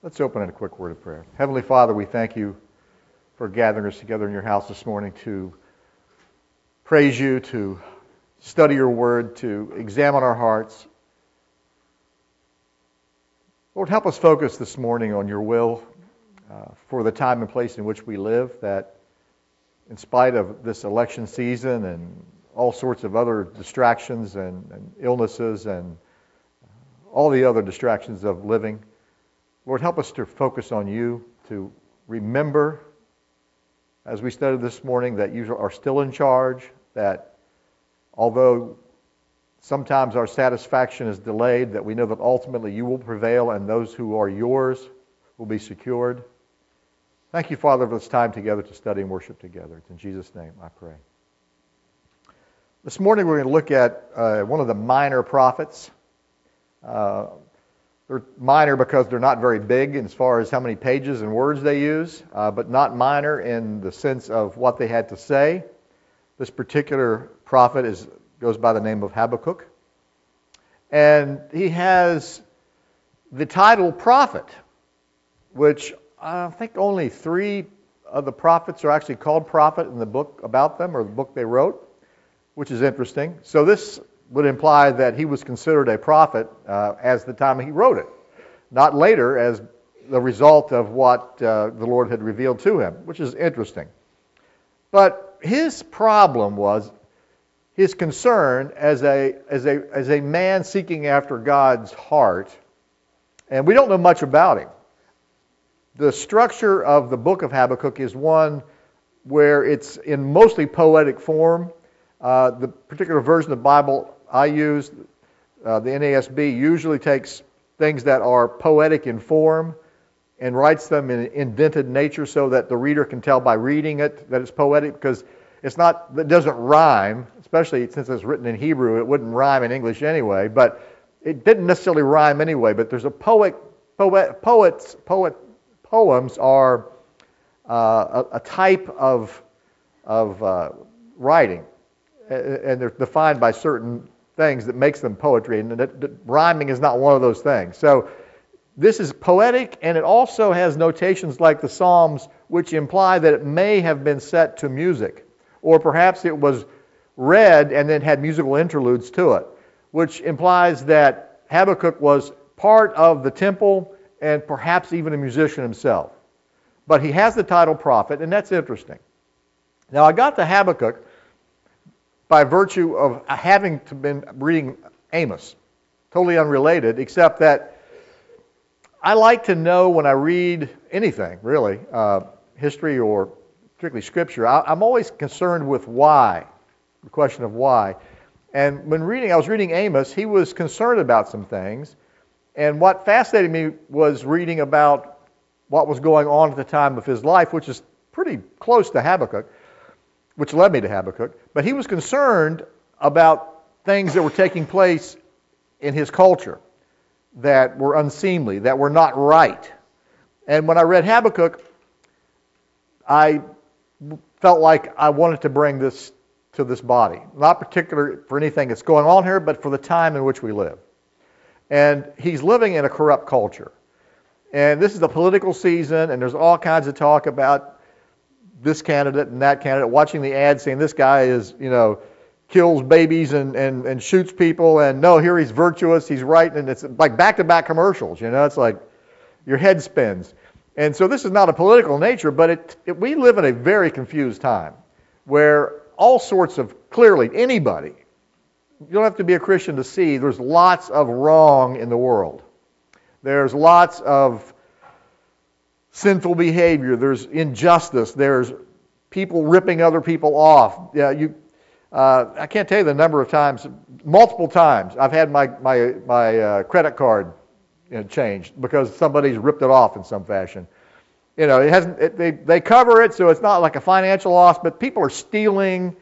Let's open in a quick word of prayer. Heavenly Father, we thank you for gathering us together in your house this morning to praise you, to study your word, to examine our hearts. Lord, help us focus this morning on your will uh, for the time and place in which we live, that in spite of this election season and all sorts of other distractions and, and illnesses and all the other distractions of living, Lord, help us to focus on you, to remember, as we studied this morning, that you are still in charge, that although sometimes our satisfaction is delayed, that we know that ultimately you will prevail and those who are yours will be secured. Thank you, Father, for this time together to study and worship together. It's in Jesus' name I pray. This morning we're going to look at uh, one of the minor prophets. Uh, they're minor because they're not very big as far as how many pages and words they use, uh, but not minor in the sense of what they had to say. This particular prophet is, goes by the name of Habakkuk. And he has the title prophet, which I think only three of the prophets are actually called prophet in the book about them or the book they wrote, which is interesting. So this would imply that he was considered a prophet uh, as the time he wrote it, not later as the result of what uh, the Lord had revealed to him, which is interesting. But his problem was his concern as a, as a, as a man seeking after God's heart, and we don't know much about him. The structure of the book of Habakkuk is one where it's in mostly poetic form. Uh, the particular version of the Bible I use, uh, the NASB, usually takes things that are poetic in form and writes them in indented nature so that the reader can tell by reading it that it's poetic because it's not it doesn't rhyme especially since it's written in hebrew it wouldn't rhyme in english anyway but it didn't necessarily rhyme anyway but there's a poet, poet poets poet poems are uh, a, a, type of of uh, writing and they're defined by certain things that makes them poetry, and that, that rhyming is not one of those things. So this is poetic, and it also has notations like the Psalms, which imply that it may have been set to music, or perhaps it was read and then had musical interludes to it, which implies that Habakkuk was part of the temple and perhaps even a musician himself. But he has the title prophet, and that's interesting. Now, I got to Habakkuk by virtue of having been reading Amos. Totally unrelated, except that I like to know when I read anything, really, uh, history or particularly scripture, I, am always concerned with why, the question of why. And when reading, I was reading Amos, he was concerned about some things. And what fascinated me was reading about what was going on at the time of his life, which is pretty close to Habakkuk which led me to Habakkuk. But he was concerned about things that were taking place in his culture that were unseemly, that were not right. And when I read Habakkuk, I felt like I wanted to bring this to this body. Not particular for anything that's going on here, but for the time in which we live. And he's living in a corrupt culture. And this is the political season, and there's all kinds of talk about this candidate and that candidate, watching the ad saying this guy is, you know, kills babies and, and, and shoots people, and no, here he's virtuous, he's right, and it's like back to back commercials, you know, it's like your head spins. And so this is not a political nature, but it, it, we live in a very confused time where all sorts of, clearly, anybody, you don't have to be a Christian to see, there's lots of wrong in the world. There's lots of sinful behavior, there's injustice, there's people ripping other people off. Yeah, you, uh, I can't tell you the number of times, multiple times, I've had my, my, my uh, credit card you know, changed because somebody's ripped it off in some fashion. You know, it hasn't, it, they, they cover it so it's not like a financial loss, but people are stealing.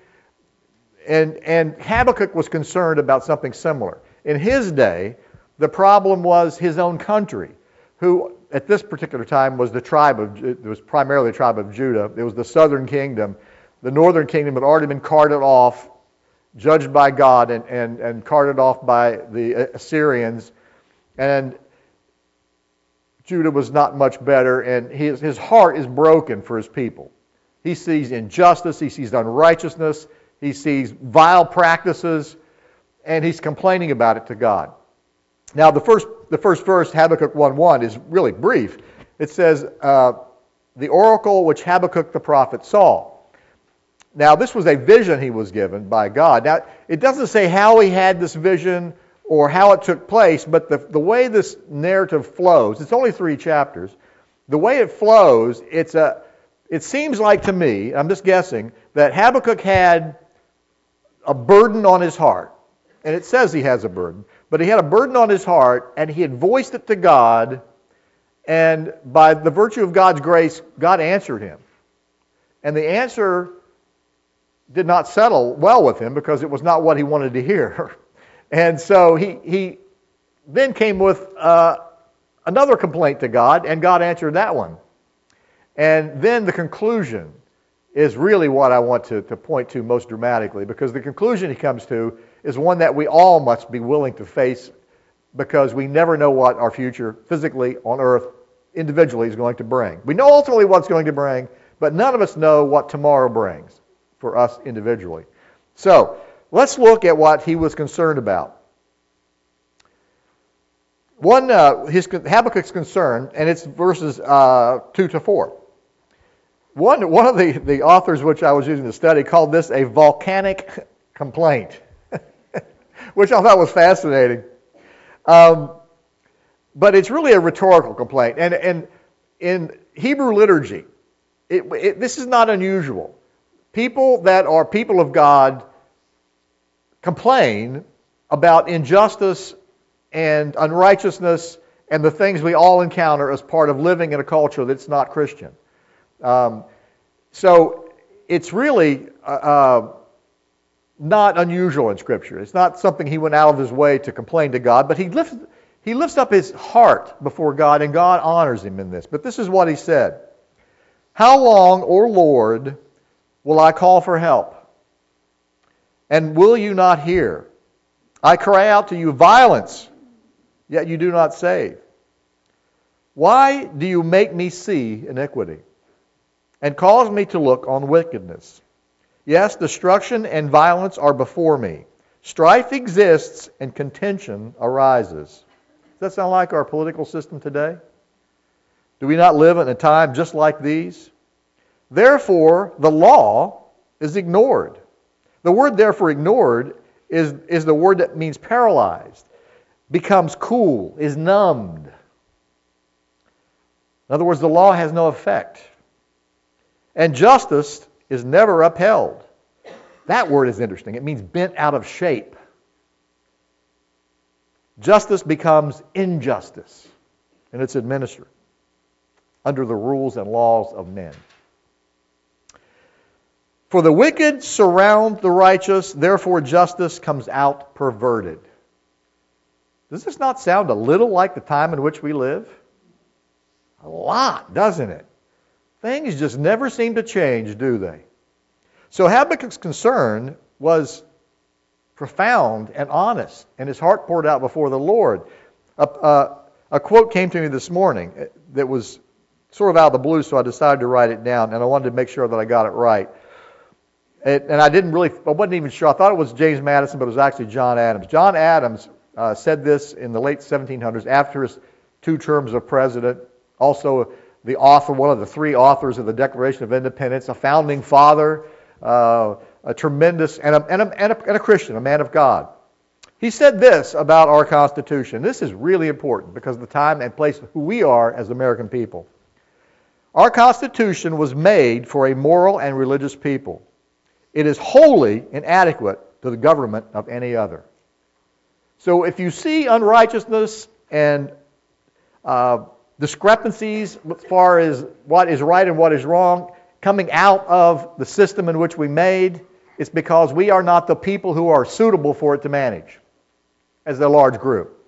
And, and Habakkuk was concerned about something similar. In his day, the problem was his own country, who at this particular time was the tribe of, it was primarily the tribe of Judah. It was the southern kingdom. The northern kingdom had already been carted off, judged by God, and, and, and carted off by the Assyrians. And Judah was not much better, and his, his heart is broken for his people. He sees injustice, he sees unrighteousness, he sees vile practices, and he's complaining about it to God. Now, the first, the first verse, Habakkuk 1.1, is really brief. It says, uh, the oracle which Habakkuk the prophet saw. Now, this was a vision he was given by God. Now, it doesn't say how he had this vision or how it took place, but the, the way this narrative flows, it's only three chapters. The way it flows, it's a, it seems like to me, I'm just guessing, that Habakkuk had a burden on his heart. And it says he has a burden. But he had a burden on his heart, and he had voiced it to God. And by the virtue of God's grace, God answered him. And the answer did not settle well with him because it was not what he wanted to hear. And so he, he then came with uh, another complaint to God, and God answered that one. And then the conclusion is really what I want to, to point to most dramatically, because the conclusion he comes to is one that we all must be willing to face because we never know what our future physically on earth individually is going to bring. We know ultimately what it's going to bring, but none of us know what tomorrow brings for us individually. So, Let's look at what he was concerned about. One, uh, his Habakkuk's concern, and it's verses uh, 2 to 4. One, one of the, the authors which I was using to study called this a volcanic complaint, which I thought was fascinating. Um, but it's really a rhetorical complaint. And, and in Hebrew liturgy, it, it, this is not unusual. People that are people of God complain about injustice and unrighteousness and the things we all encounter as part of living in a culture that's not Christian. Um, so it's really uh, uh, not unusual in Scripture. It's not something he went out of his way to complain to God, but he lifts, he lifts up his heart before God, and God honors him in this. But this is what he said How long, O Lord, will I call for help? And will you not hear? I cry out to you violence, yet you do not save. Why do you make me see iniquity and cause me to look on wickedness? Yes, destruction and violence are before me. Strife exists and contention arises. Does that sound like our political system today? Do we not live in a time just like these? Therefore, the law is ignored the word, therefore, ignored is, is the word that means paralyzed, becomes cool, is numbed. In other words, the law has no effect. And justice is never upheld. That word is interesting. It means bent out of shape. Justice becomes injustice, and it's administered under the rules and laws of men. For the wicked surround the righteous, therefore justice comes out perverted. Does this not sound a little like the time in which we live? A lot, doesn't it? Things just never seem to change, do they? So Habakkuk's concern was profound and honest, and his heart poured out before the Lord. A, a, a quote came to me this morning that was sort of out of the blue, so I decided to write it down, and I wanted to make sure that I got it right. It, and I didn't really, I wasn't even sure. I thought it was James Madison, but it was actually John Adams. John Adams uh, said this in the late 1700s after his two terms of president. Also, the author, one of the three authors of the Declaration of Independence, a founding father, uh, a tremendous, and a, and, a, and, a, and a Christian, a man of God. He said this about our Constitution. This is really important because of the time and place of who we are as American people. Our Constitution was made for a moral and religious people. It is wholly inadequate to the government of any other. So if you see unrighteousness and uh, discrepancies as far as what is right and what is wrong coming out of the system in which we made, it's because we are not the people who are suitable for it to manage as a large group.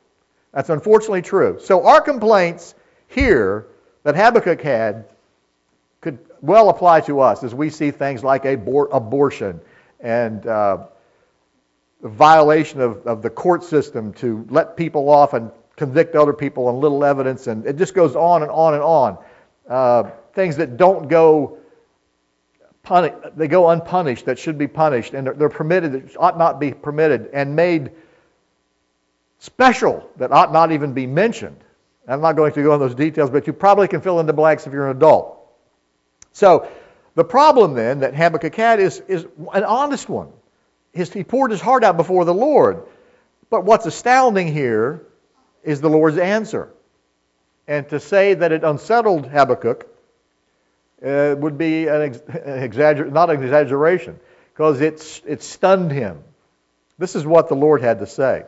That's unfortunately true. So our complaints here that Habakkuk had could well apply to us as we see things like abor- abortion and uh, violation of, of the court system to let people off and convict other people on little evidence, and it just goes on and on and on. Uh, things that don't go they go unpunished that should be punished, and they're, permitted that ought not be permitted, and made special that ought not even be mentioned. I'm not going to go into those details, but you probably can fill in the blanks if you're an adult. So the problem then that Habakkuk had is, is an honest one. His, he poured his heart out before the Lord. But what's astounding here is the Lord's answer. And to say that it unsettled Habakkuk uh, would be an ex- exagger- not an exaggeration, because it, it stunned him. This is what the Lord had to say.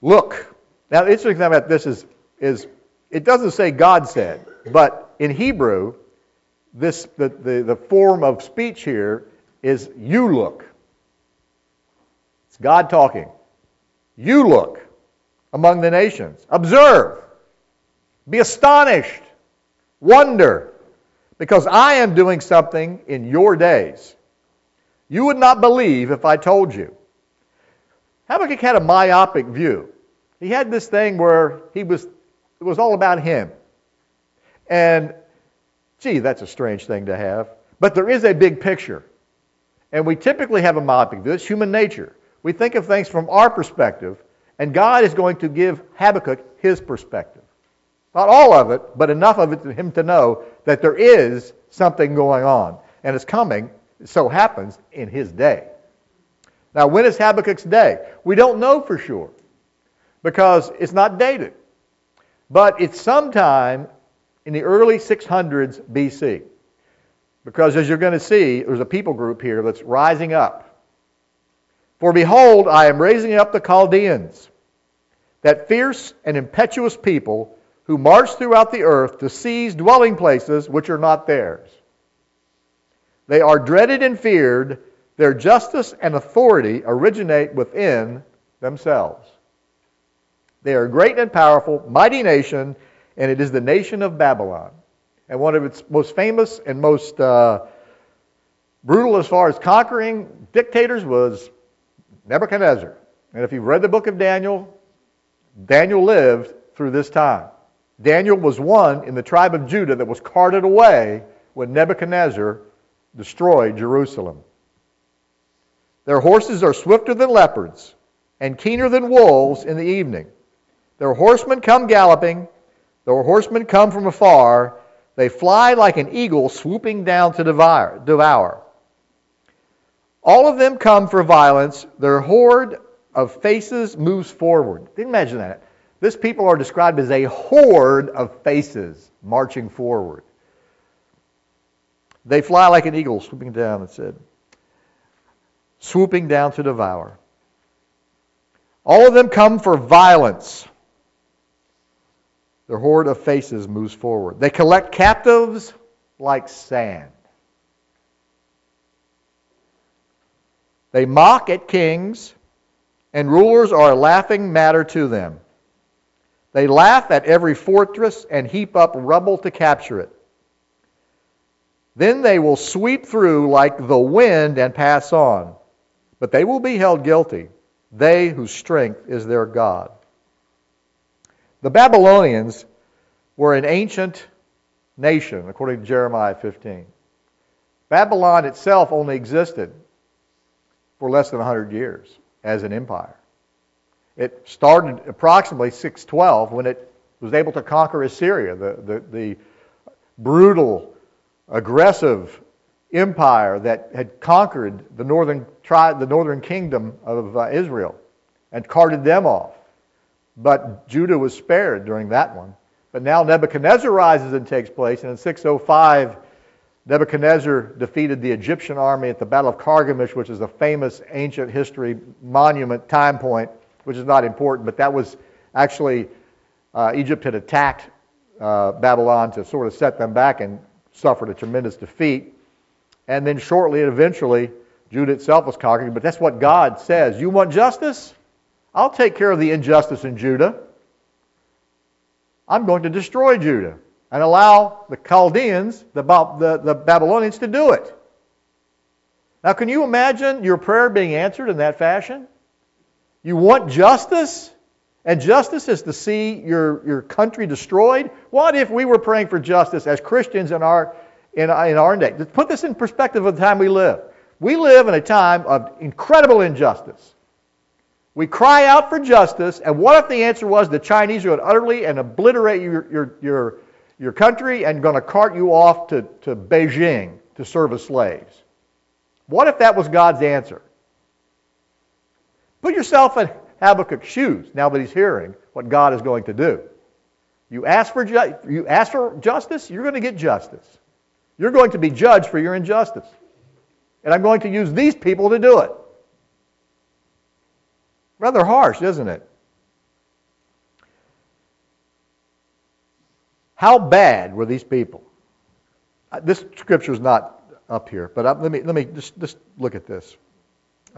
Look. Now, the interesting thing about this is, is it doesn't say God said, but in Hebrew, this, the, the, the form of speech here is you look. It's God talking. You look among the nations. Observe. Be astonished. Wonder. Because I am doing something in your days. You would not believe if I told you. Habakkuk had a myopic view. He had this thing where he was, it was all about him. And, gee, that's a strange thing to have. But there is a big picture. And we typically have a myopic view. It's human nature. We think of things from our perspective, and God is going to give Habakkuk his perspective. Not all of it, but enough of it for him to know that there is something going on. And it's coming, so happens, in his day. Now, when is Habakkuk's day? We don't know for sure because it's not dated. But it's sometime in the early 600s BC. Because as you're going to see, there's a people group here that's rising up. For behold, I am raising up the Chaldeans, that fierce and impetuous people who march throughout the earth to seize dwelling places which are not theirs. They are dreaded and feared. Their justice and authority originate within themselves. They are a great and powerful, mighty nation, and it is the nation of Babylon. And one of its most famous and most uh, brutal as far as conquering dictators was Nebuchadnezzar. And if you've read the book of Daniel, Daniel lived through this time. Daniel was one in the tribe of Judah that was carted away when Nebuchadnezzar destroyed Jerusalem. Their horses are swifter than leopards and keener than wolves in the evening. Their horsemen come galloping, their horsemen come from afar. They fly like an eagle swooping down to devour. devour. All of them come for violence. Their horde of faces moves forward. Imagine that. This people are described as a horde of faces marching forward. They fly like an eagle swooping down, it said. Swooping down to devour. All of them come for violence. Their horde of faces moves forward. They collect captives like sand. They mock at kings, and rulers are a laughing matter to them. They laugh at every fortress and heap up rubble to capture it. Then they will sweep through like the wind and pass on. But they will be held guilty, they whose strength is their God. The Babylonians were an ancient nation, according to Jeremiah 15. Babylon itself only existed for less than 100 years as an empire. It started approximately 612 when it was able to conquer Assyria, the, the, the brutal, aggressive empire that had conquered the northern, tri- the northern kingdom of uh, Israel and carted them off. But Judah was spared during that one. But now Nebuchadnezzar rises and takes place, and in 605, Nebuchadnezzar defeated the Egyptian army at the Battle of Carchemish, which is a famous ancient history monument time point, which is not important, but that was actually uh, Egypt had attacked uh, Babylon to sort of set them back and suffered a tremendous defeat. And then shortly and eventually, Judah itself was conquered. But that's what God says. You want justice? I'll take care of the injustice in Judah. I'm going to destroy Judah and allow the Chaldeans, the, the, the Babylonians, to do it. Now, can you imagine your prayer being answered in that fashion? You want justice? And justice is to see your, your country destroyed? What if we were praying for justice as Christians in our, in, in our day? Put this in perspective of the time we live. We live in a time of incredible injustice. We cry out for justice, and what if the answer was the Chinese are going to utterly and obliterate your, your, your, your country and going to cart you off to, to Beijing to serve as slaves? What if that was God's answer? Put yourself in Habakkuk's shoes now that he's hearing what God is going to do. You ask for, ju- you ask for justice, you're going to get justice. You're going to be judged for your injustice. And I'm going to use these people to do it. Rather harsh, isn't it? How bad were these people? Uh, this scripture is not up here, but I, let me let me just just look at this.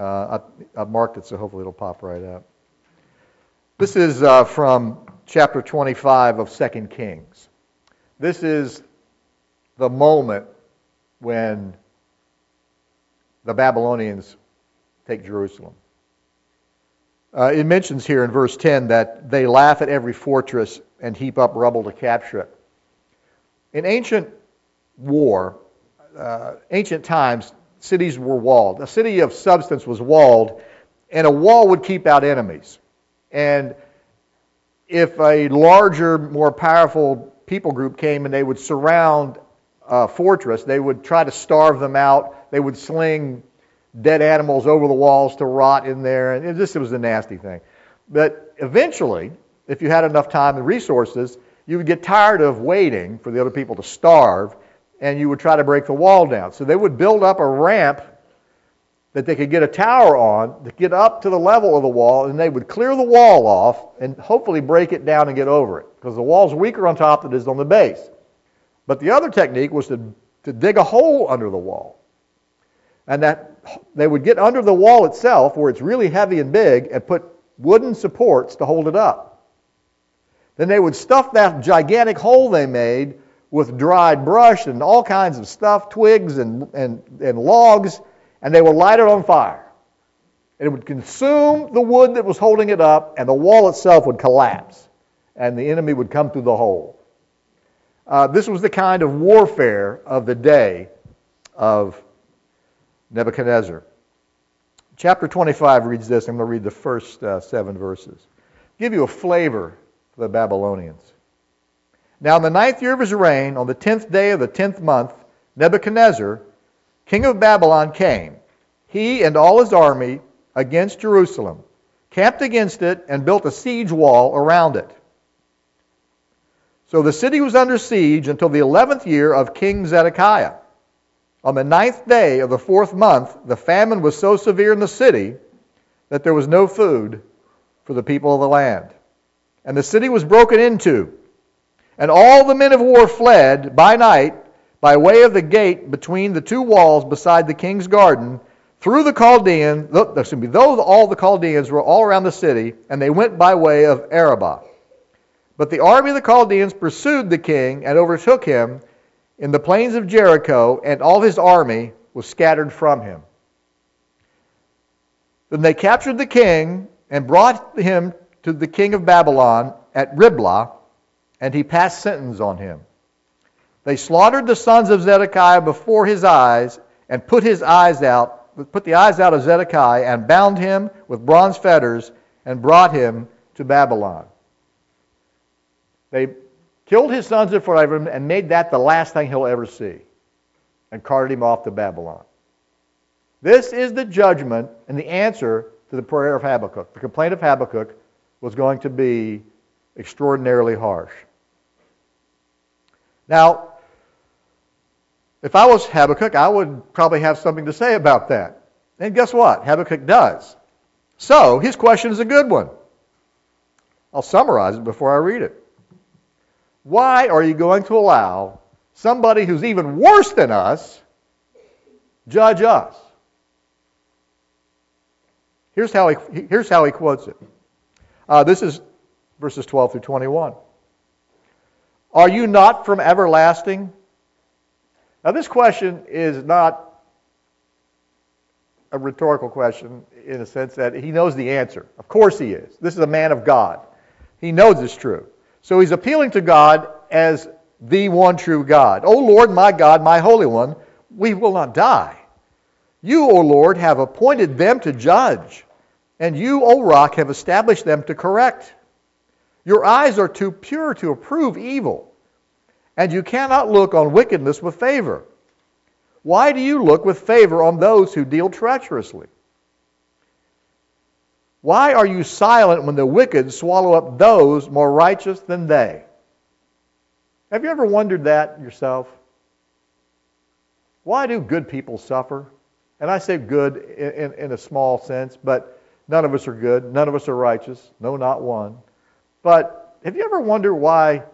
Uh, I, have marked it, so hopefully it'll pop right up. This is uh, from chapter 25 of 2 Kings. This is the moment when the Babylonians take Jerusalem. Uh, it mentions here in verse 10 that they laugh at every fortress and heap up rubble to capture it. In ancient war, uh, ancient times, cities were walled. A city of substance was walled, and a wall would keep out enemies. And if a larger, more powerful people group came and they would surround a fortress, they would try to starve them out. They would sling dead animals over the walls to rot in there, and this was a nasty thing. But eventually, if you had enough time and resources, you would get tired of waiting for the other people to starve, and you would try to break the wall down. So they would build up a ramp that they could get a tower on to get up to the level of the wall, and they would clear the wall off and hopefully break it down and get over it because the wall's weaker on top than it is on the base. But the other technique was to, to dig a hole under the wall. And that they would get under the wall itself where it's really heavy and big and put wooden supports to hold it up. Then they would stuff that gigantic hole they made with dried brush and all kinds of stuff, twigs and, and, and logs, and they would light it on fire. And it would consume the wood that was holding it up, and the wall itself would collapse, and the enemy would come through the hole. Uh, this was the kind of warfare of the day of Nebuchadnezzar. Chapter 25 reads this. I'm going to read the first uh, seven verses. Give you a flavor for the Babylonians. Now, in the ninth year of his reign, on the tenth day of the tenth month, Nebuchadnezzar, king of Babylon, came, he and all his army, against Jerusalem, camped against it, and built a siege wall around it. So the city was under siege until the eleventh year of King Zedekiah. On the ninth day of the fourth month, the famine was so severe in the city that there was no food for the people of the land. And the city was broken into, and all the men of war fled by night by way of the gate between the two walls beside the king's garden through the Chaldeans. Excuse me, those all the Chaldeans were all around the city, and they went by way of Arabah. But the army of the Chaldeans pursued the king and overtook him in the plains of Jericho, and all his army was scattered from him. Then they captured the king and brought him to the king of Babylon at Riblah, and he passed sentence on him. They slaughtered the sons of Zedekiah before his eyes and put his eyes out, put the eyes out of Zedekiah and bound him with bronze fetters and brought him to Babylon. They killed his sons in front of him, and made that the last thing he'll ever see, and carted him off to Babylon. This is the judgment and the answer to the prayer of Habakkuk. The complaint of Habakkuk was going to be extraordinarily harsh. Now, if I was Habakkuk, I would probably have something to say about that. And guess what? Habakkuk does. So, his question is a good one. I'll summarize it before I read it. Why are you going to allow somebody who's even worse than us judge us? Here's how he, here's how he quotes it. Uh, this is verses 12 through 21. Are you not from everlasting? Now, this question is not a rhetorical question in a sense that he knows the answer. Of course he is. This is a man of God. He knows it's true. So he's appealing to God as the one true God. O Lord, my God, my Holy One, we will not die. You, O Lord, have appointed them to judge, and you, O rock, have established them to correct. Your eyes are too pure to approve evil, and you cannot look on wickedness with favor. Why do you look with favor on those who deal treacherously? Why are you silent when the wicked swallow up those more righteous than they? Have you ever wondered that yourself? Why do good people suffer? And I say good in, in, in, a small sense, but none of us are good. None of us are righteous. No, not one. But have you ever wondered why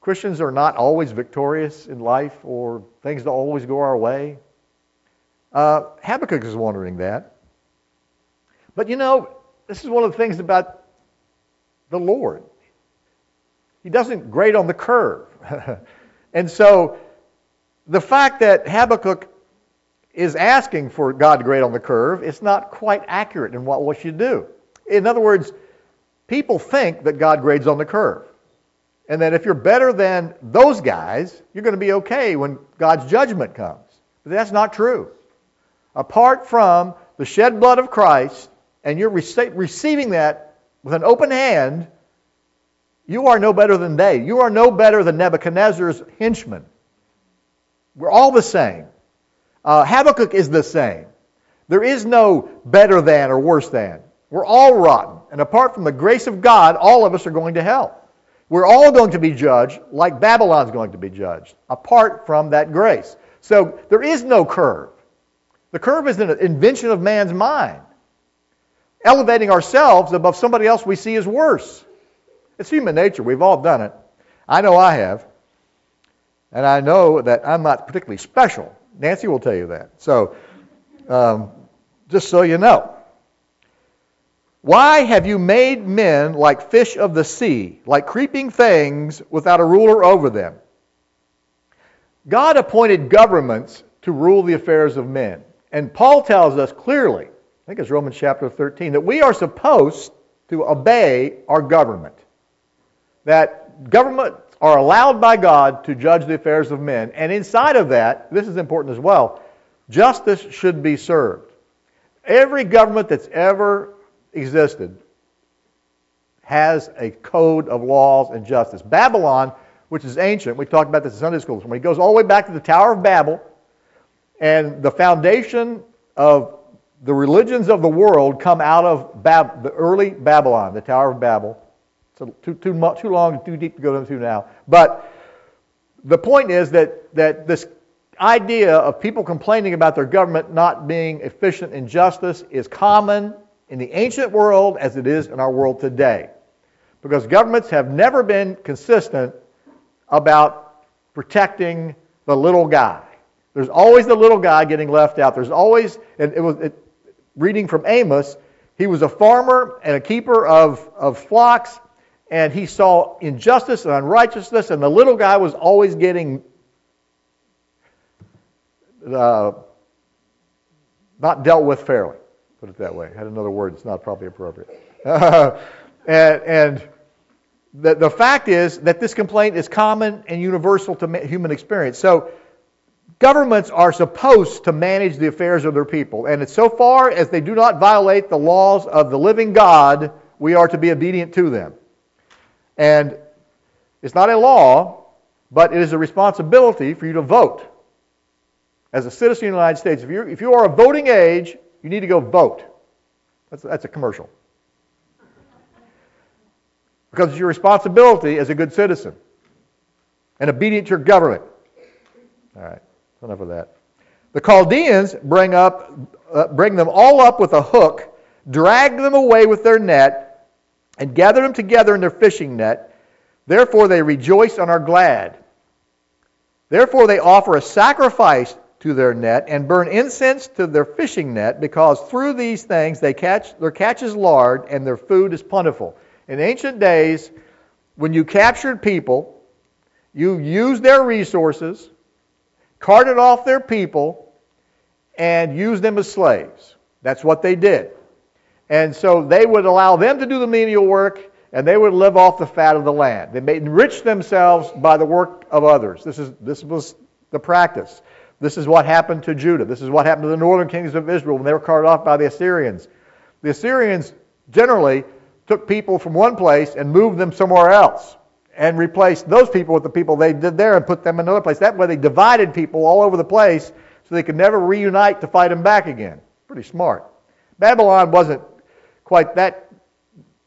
Christians are not always victorious in life or things don't always go our way? Uh, Habakkuk is wondering that. But you know, this is one of the things about the Lord. He doesn't grade on the curve. and so the fact that Habakkuk is asking for God to grade on the curve, it's not quite accurate in what we should do. In other words, people think that God grades on the curve. And that if you're better than those guys, you're going to be okay when God's judgment comes. But that's not true. Apart from the shed blood of Christ, and you're receiving that with an open hand, you are no better than they. You are no better than Nebuchadnezzar's henchmen. We're all the same. Uh, Habakkuk is the same. There is no better than or worse than. We're all rotten. And apart from the grace of God, all of us are going to hell. We're all going to be judged like Babylon's going to be judged, apart from that grace. So there is no curve. The curve is an invention of man's mind, elevating ourselves above somebody else we see as worse. It's human nature. We've all done it. I know I have. And I know that I'm not particularly special. Nancy will tell you that. So, um, just so you know. Why have you made men like fish of the sea, like creeping things without a ruler over them? God appointed governments to rule the affairs of men. And Paul tells us clearly, I think it's Romans chapter 13, that we are supposed to obey our government. That governments are allowed by God to judge the affairs of men. And inside of that, this is important as well, justice should be served. Every government that's ever existed has a code of laws and justice. Babylon, which is ancient, we talked about this in Sunday school, when it goes all the way back to the Tower of Babel, and the foundation of the religions of the world come out of Bab- the early Babylon, the Tower of Babel. It's too, too, too long, too deep to go into now. But the point is that, that this idea of people complaining about their government not being efficient in justice is common in the ancient world as it is in our world today. Because governments have never been consistent about protecting the little guy. There's always the little guy getting left out. There's always, and it was it, reading from Amos, he was a farmer and a keeper of, of flocks, and he saw injustice and unrighteousness, and the little guy was always getting uh, not dealt with fairly put it that way. I had another word it's not probably appropriate. and, and the, the fact is that this complaint is common and universal to human experience. So governments are supposed to manage the affairs of their people. And so far as they do not violate the laws of the living God, we are to be obedient to them. And it's not a law, but it is a responsibility for you to vote. As a citizen of the United States, if, you if you are of voting age, you need to go vote. That's, that's a commercial. Because it's your responsibility as a good citizen and obedient to your government. All right, enough of that. The Chaldeans bring, up, uh, bring them all up with a hook, drag them away with their net, and gather them together in their fishing net. Therefore they rejoice and are glad. Therefore they offer a sacrifice to their net and burn incense to their fishing net because through these things they catch their catch is large and their food is plentiful. In ancient days, when you captured people, you used their resources, carted off their people, and used them as slaves. That's what they did. And so they would allow them to do the menial work, and they would live off the fat of the land. They made enrich themselves by the work of others. This, is, this was the practice. This is what happened to Judah. This is what happened to the northern kings of Israel when they were carted off by the Assyrians. The Assyrians generally took people from one place and moved them somewhere else and replaced those people with the people they did there and put them in another place. That way they divided people all over the place so they could never reunite to fight them back again. Pretty smart. Babylon wasn't quite that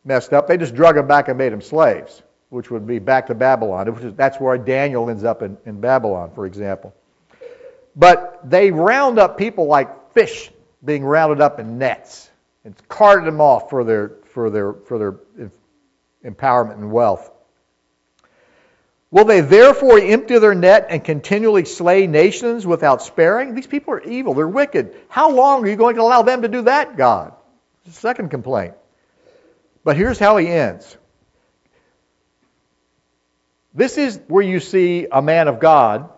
messed up. They just drug them back and made them slaves, which would be back to Babylon. Is, that's where Daniel ends up in, in Babylon, for example. But they round up people like fish being rounded up in nets and carted them off for their, for their, for their empowerment and wealth. Will they therefore empty their net and continually slay nations without sparing? These people are evil. They're wicked. How long are you going to allow them to do that, God? Second complaint. But here's how he ends. This is where you see a man of God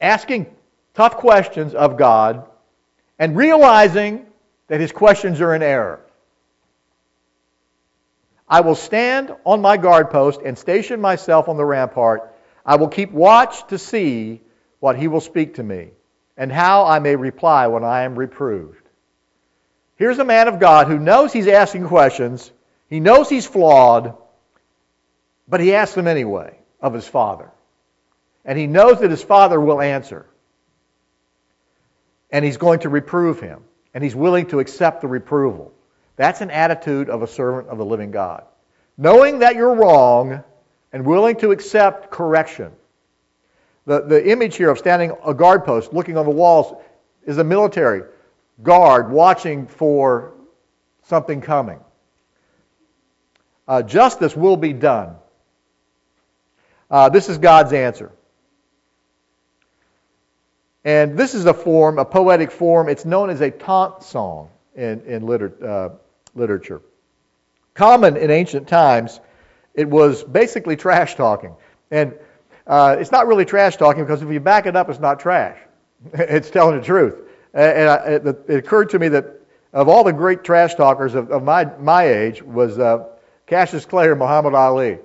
asking tough questions of God and realizing that his questions are in error. I will stand on my guard post and station myself on the rampart. I will keep watch to see what he will speak to me and how I may reply when I am reproved. Here's a man of God who knows he's asking questions, he knows he's flawed, but he asks them anyway of his father. And he knows that his father will answer. And he's going to reprove him. And he's willing to accept the reproval. That's an attitude of a servant of the living God. Knowing that you're wrong and willing to accept correction. The, the image here of standing a guard post, looking on the walls, is a military guard watching for something coming. Uh, justice will be done. Uh, this is God's answer. And this is a form, a poetic form. It's known as a taunt song in, in liter, uh, literature. Common in ancient times, it was basically trash talking. And uh, it's not really trash talking because if you back it up, it's not trash. it's telling the truth. And I, it, it, occurred to me that of all the great trash talkers of, of my, my age was uh, Cassius Clay or Muhammad Ali.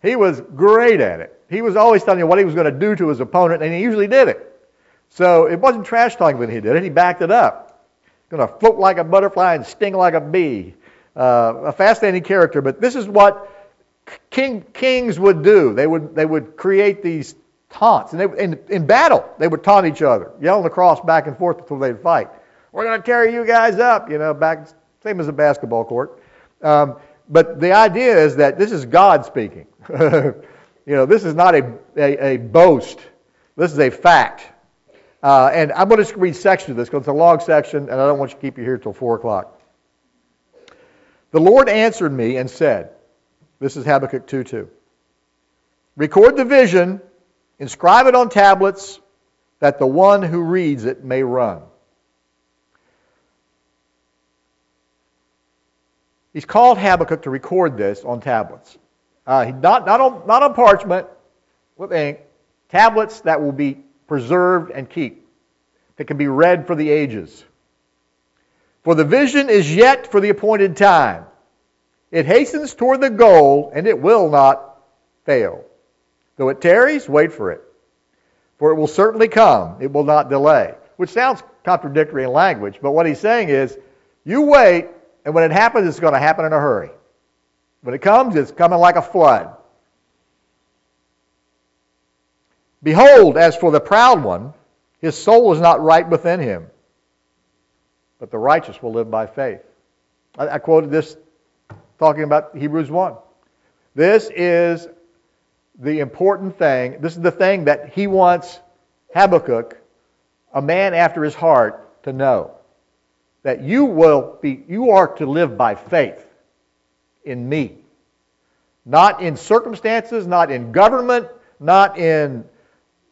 He was great at it. He was always telling you what he was going to do to his opponent, and he usually did it. So it wasn't trash talking when he did it. He backed it up going to float like a butterfly and sting like a bee. Uh, a fascinating character, but this is what king, kings would do. They would, they would create these taunts. And they, in, in battle, they would taunt each other, yelling the cross back and forth before they'd fight. We're going to tear you guys up, you know, back, same as a basketball court. Um, but the idea is that this is God speaking. you know, this is not a, a, a boast. This is a fact. Uh, and I'm going to read sections of this because it's a long section, and I don't want you to keep you here till 4 o'clock. The Lord answered me and said, This is Habakkuk 2 2. Record the vision, inscribe it on tablets, that the one who reads it may run. He's called Habakkuk to record this on tablets. Uh, not, not, on, not on parchment with ink, tablets that will be preserved, and keep, that can be read for the ages. For the vision is yet for the appointed time. It hastens toward the goal, and it will not fail. Though it tarries, wait for it. For it will certainly come, it will not delay. Which sounds contradictory in language, but what he's saying is, you wait, and when it happens, it's going to happen in a hurry. When it comes, it's coming like a flood. Behold, as for the proud one, his soul is not right within him, but the righteous will live by faith. I, I quoted this talking about Hebrews 1. This is the important thing. This is the thing that he wants Habakkuk, a man after his heart, to know. That you will be, you are to live by faith in me. Not in circumstances, not in government, not in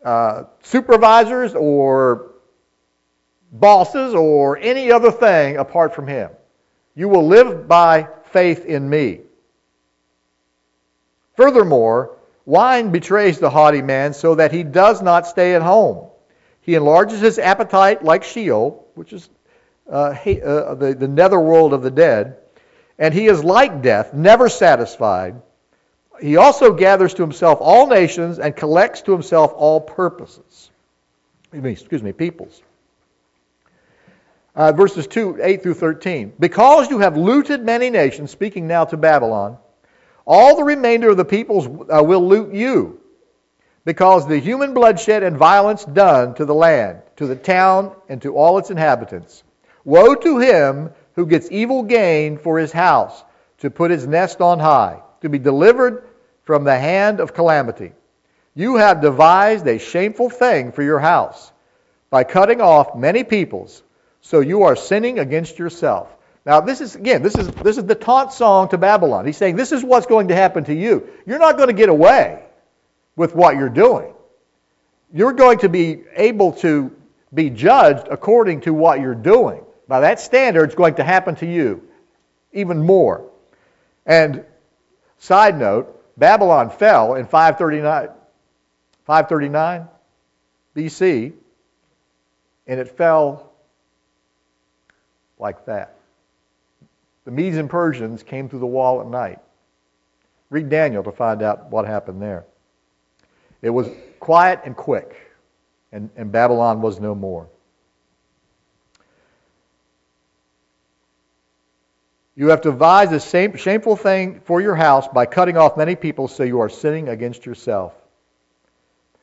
uh, supervisors or bosses or any other thing apart from Him. You will live by faith in me. Furthermore, wine betrays the haughty man so that he does not stay at home. He enlarges his appetite like Sheol, which is uh, he, uh, the, the netherworld of the dead. And he is like death, never satisfied. He also gathers to himself all nations and collects to himself all purposes. Excuse me, peoples. Uh, verses 2, 8 through 13. Because you have looted many nations, speaking now to Babylon, all the remainder of the peoples uh, will loot you because the human bloodshed and violence done to the land, to the town, and to all its inhabitants. Woe to him who gets evil gain for his house, to put his nest on high, to be delivered from the hand of calamity. You have devised a shameful thing for your house by cutting off many peoples, so you are sinning against yourself. Now, this is, again, this is, this is the taunt song to Babylon. He's saying, This is what's going to happen to you. You're not going to get away with what you're doing. You're going to be able to be judged according to what you're doing. By that standard, it's going to happen to you even more. And side note, Babylon fell in 539, 539 BC, and it fell like that. The Medes and Persians came through the wall at night. Read Daniel to find out what happened there. It was quiet and quick, and, and Babylon was no more. You have devised a same, shameful thing for your house by cutting off many people, so you are sinning against yourself.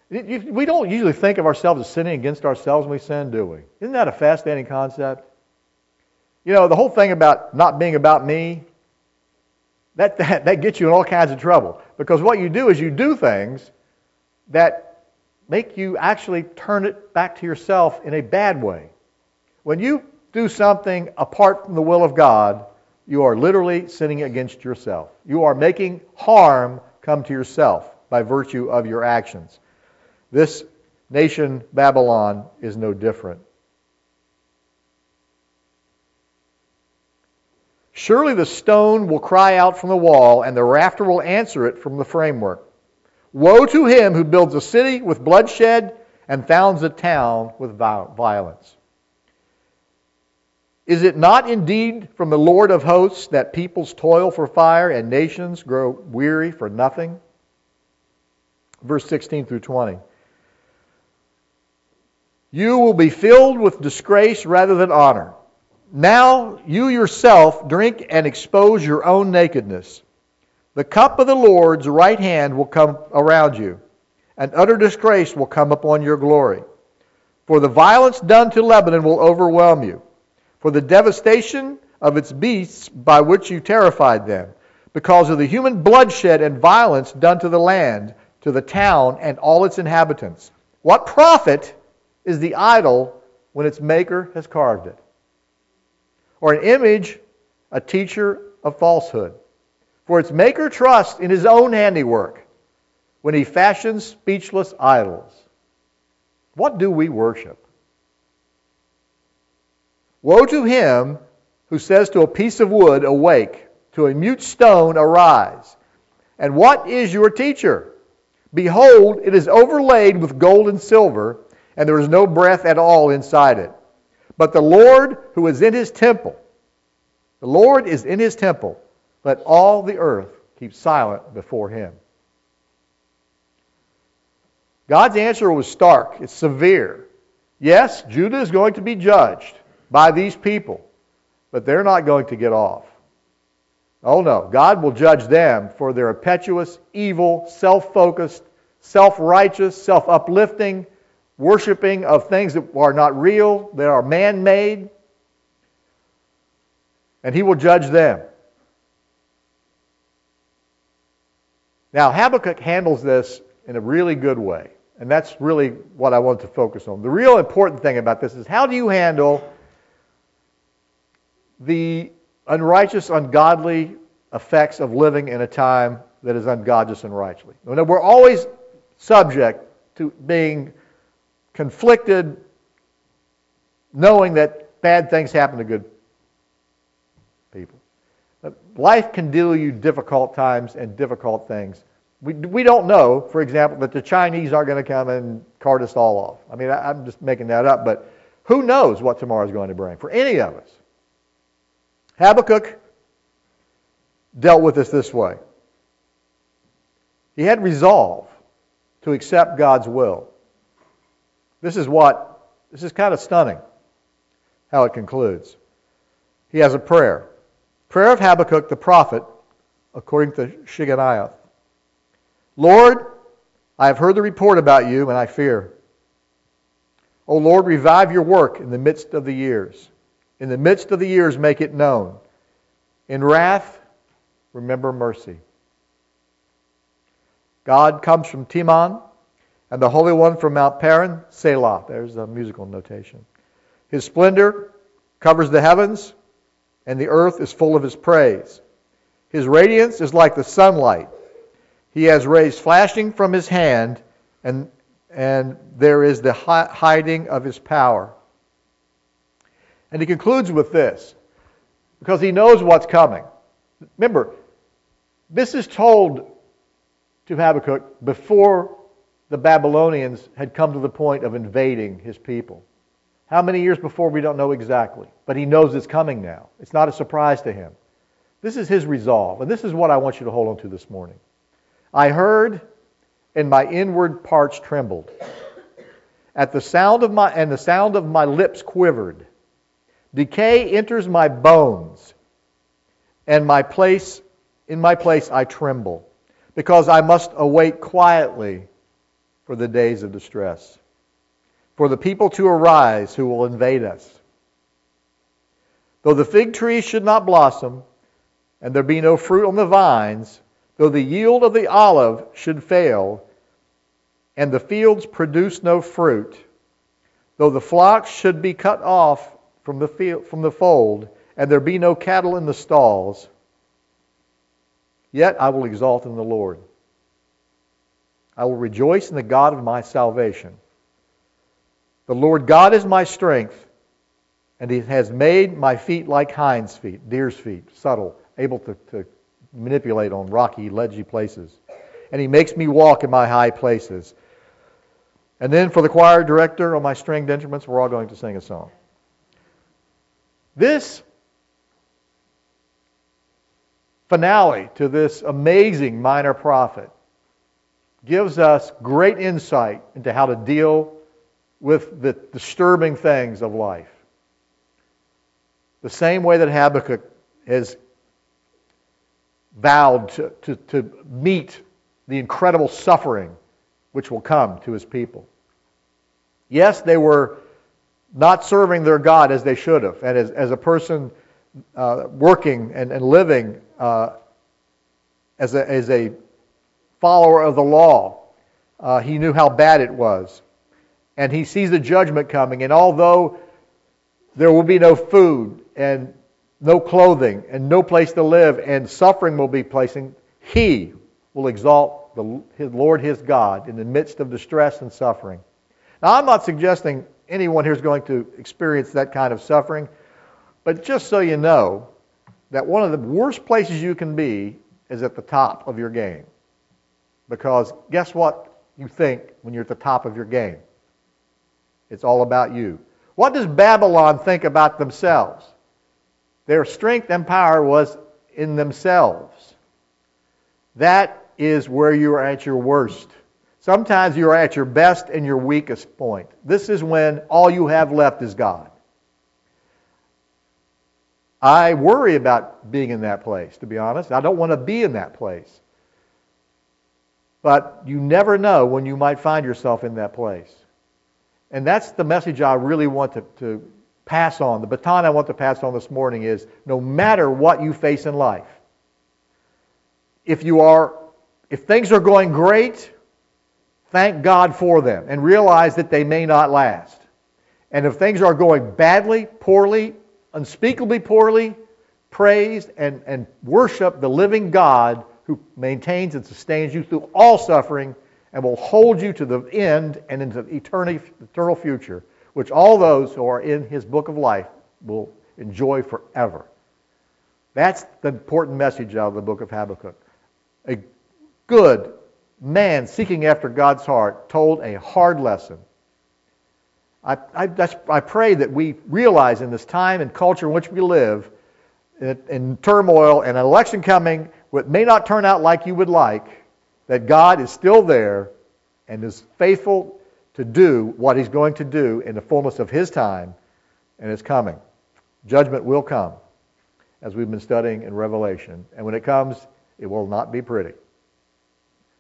We don't usually think of ourselves as sinning against ourselves when we sin, do we? Isn't that a fascinating concept? You know, the whole thing about not being about me, that, that, that gets you in all kinds of trouble. Because what you do is you do things that make you actually turn it back to yourself in a bad way. When you do something apart from the will of God, you are literally sinning against yourself. You are making harm come to yourself by virtue of your actions. This nation, Babylon, is no different. Surely the stone will cry out from the wall, and the rafter will answer it from the framework. Woe to him who builds a city with bloodshed and founds a town with violence. Is it not indeed from the Lord of hosts that peoples toil for fire and nations grow weary for nothing? Verse 16 through 20. You will be filled with disgrace rather than honor. Now you yourself drink and expose your own nakedness. The cup of the Lord's right hand will come around you, and utter disgrace will come upon your glory. For the violence done to Lebanon will overwhelm you, for the devastation of its beasts by which you terrified them, because of the human bloodshed and violence done to the land, to the town, and all its inhabitants. What profit is the idol when its maker has carved it? Or an image, a teacher of falsehood? For its maker trusts in his own handiwork when he fashions speechless idols. What do we worship? Woe to him who says to a piece of wood, Awake, to a mute stone, Arise. And what is your teacher? Behold, it is overlaid with gold and silver, and there is no breath at all inside it. But the Lord who is in his temple, the Lord is in his temple. Let all the earth keep silent before him. God's answer was stark, it's severe. Yes, Judah is going to be judged by these people, but they're not going to get off. Oh no, God will judge them for their impetuous, evil, self focused, self righteous, self uplifting worshiping of things that are not real, that are man made. And He will judge them. Now, Habakkuk handles this in a really good way. And that's really what I want to focus on. The real important thing about this is how do you handle the unrighteous, ungodly effects of living in a time that is ungodly and righteously? We're always subject to being conflicted, knowing that bad things happen to good people. Life can deal you difficult times and difficult things. We, we don't know, for example, that the Chinese aren't going to come and cart us all off. I mean, I, I'm just making that up, but who knows what tomorrow is going to bring for any of us? Habakkuk dealt with this this way. He had resolve to accept God's will. This is what, this is kind of stunning how it concludes. He has a prayer. Prayer of Habakkuk the prophet, according to Shigionoth. Lord, I have heard the report about you, and I fear. O Lord, revive your work in the midst of the years. In the midst of the years, make it known. In wrath, remember mercy. God comes from Teman, and the Holy One from Mount Paran, Selah. There's a musical notation. His splendor covers the heavens, and the earth is full of his praise. His radiance is like the sunlight. He has rays flashing from his hand, and, and there is the hiding of his power. And he concludes with this, because he knows what's coming. Remember, this is told to Habakkuk before the Babylonians had come to the point of invading his people. How many years before, we don't know exactly. But he knows it's coming now. It's not a surprise to him. This is his resolve. And this is what I want you to hold on to this morning. I heard, and my inward parts trembled. At the sound of my, and the sound of my lips quivered. Decay enters my bones, and my place, in my place I tremble, because I must await quietly for the days of distress for the people to arise who will invade us. Though the fig tree should not blossom, and there be no fruit on the vines, though the yield of the olive should fail, and the fields produce no fruit, though the flocks should be cut off from the, field, from the fold, and there be no cattle in the stalls, yet I will exalt in the Lord. I will rejoice in the God of my salvation. The Lord God is my strength, and He has made my feet like hinds' feet, deer's feet, subtle, able to, to manipulate on rocky, ledgy places. And He makes me walk in my high places. And then for the choir director on my stringed instruments, we're all going to sing a song. This finale to this amazing minor prophet gives us great insight into how to deal with the disturbing things of life. The same way that Habakkuk has vowed to, to, to meet the incredible suffering which will come to his people. Yes, they were not serving their God as they should have. And as, as a person uh, working and, and living uh, as, a, as a follower of the law, uh, he knew how bad it was and he sees the judgment coming. And although there will be no food and no clothing and no place to live and suffering will be placing, he will exalt the, his Lord his God in the midst of distress and suffering. Now, I'm not suggesting anyone here is going to experience that kind of suffering, but just so you know that one of the worst places you can be is at the top of your game. Because guess what you think when you're at the top of your game? It's all about you. What does Babylon think about themselves? Their strength and power was in themselves. That is where you are at your worst. Sometimes you are at your best and your weakest point. This is when all you have left is God. I worry about being in that place, to be honest. I don't want to be in that place. But you never know when you might find yourself in that place. And that's the message I really want to, to pass on. The baton I want to pass on this morning is no matter what you face in life, if you are if things are going great, thank God for them and realize that they may not last. And if things are going badly, poorly, unspeakably poorly, praise and, and worship the living God who maintains and sustains you through all suffering and will hold you to the end and into the eternal future, which all those who are in his book of life will enjoy forever. That's the important message out of the book of Habakkuk. A good man seeking after God's heart told a hard lesson. I, I, I, pray that we realize in this time and culture in which we live, in, in turmoil and an election coming, what may not turn out like you would like, that God is still there and is faithful to do what he's going to do in the fullness of his time and it's coming. Judgment will come, as we've been studying in Revelation. And when it comes, it will not be pretty.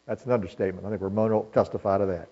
That's an understatement. I think Ramon will testify to that.